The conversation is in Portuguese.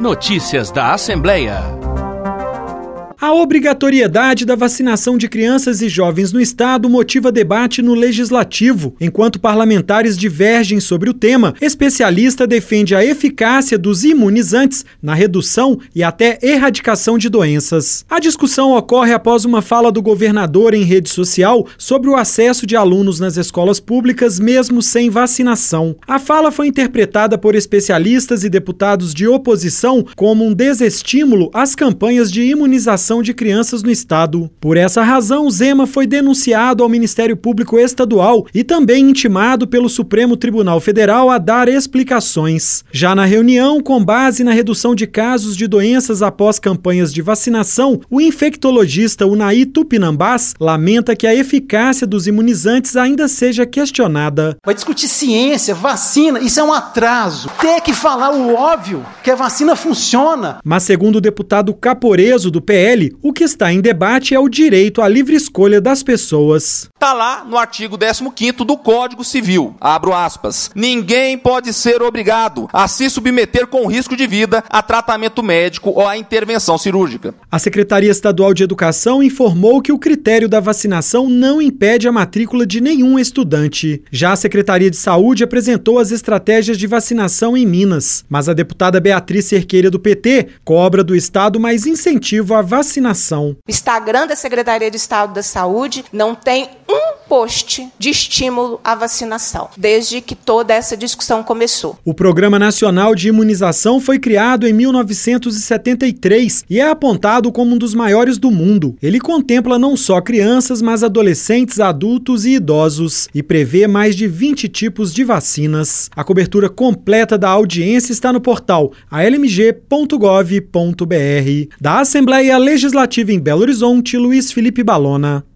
Notícias da Assembleia. A obrigatoriedade da vacinação de crianças e jovens no Estado motiva debate no Legislativo. Enquanto parlamentares divergem sobre o tema, especialista defende a eficácia dos imunizantes na redução e até erradicação de doenças. A discussão ocorre após uma fala do governador em rede social sobre o acesso de alunos nas escolas públicas, mesmo sem vacinação. A fala foi interpretada por especialistas e deputados de oposição como um desestímulo às campanhas de imunização de crianças no estado. Por essa razão, Zema foi denunciado ao Ministério Público Estadual e também intimado pelo Supremo Tribunal Federal a dar explicações. Já na reunião, com base na redução de casos de doenças após campanhas de vacinação, o infectologista Unai Tupinambás lamenta que a eficácia dos imunizantes ainda seja questionada. Vai discutir ciência, vacina, isso é um atraso. Ter que falar o óbvio, que a vacina funciona. Mas segundo o deputado Caporeso do PL, o que está em debate é o direito à livre escolha das pessoas. Está lá no artigo 15 do Código Civil. Abro aspas. Ninguém pode ser obrigado a se submeter com risco de vida a tratamento médico ou a intervenção cirúrgica. A Secretaria Estadual de Educação informou que o critério da vacinação não impede a matrícula de nenhum estudante. Já a Secretaria de Saúde apresentou as estratégias de vacinação em Minas, mas a deputada Beatriz Cerqueira do PT cobra do Estado mais incentivo à vacinação vacinação. O Instagram da Secretaria de Estado da Saúde não tem um post de estímulo à vacinação, desde que toda essa discussão começou. O Programa Nacional de Imunização foi criado em 1973 e é apontado como um dos maiores do mundo. Ele contempla não só crianças, mas adolescentes, adultos e idosos e prevê mais de 20 tipos de vacinas. A cobertura completa da audiência está no portal almg.gov.br. Da Assembleia Legislativa em Belo Horizonte, Luiz Felipe Balona.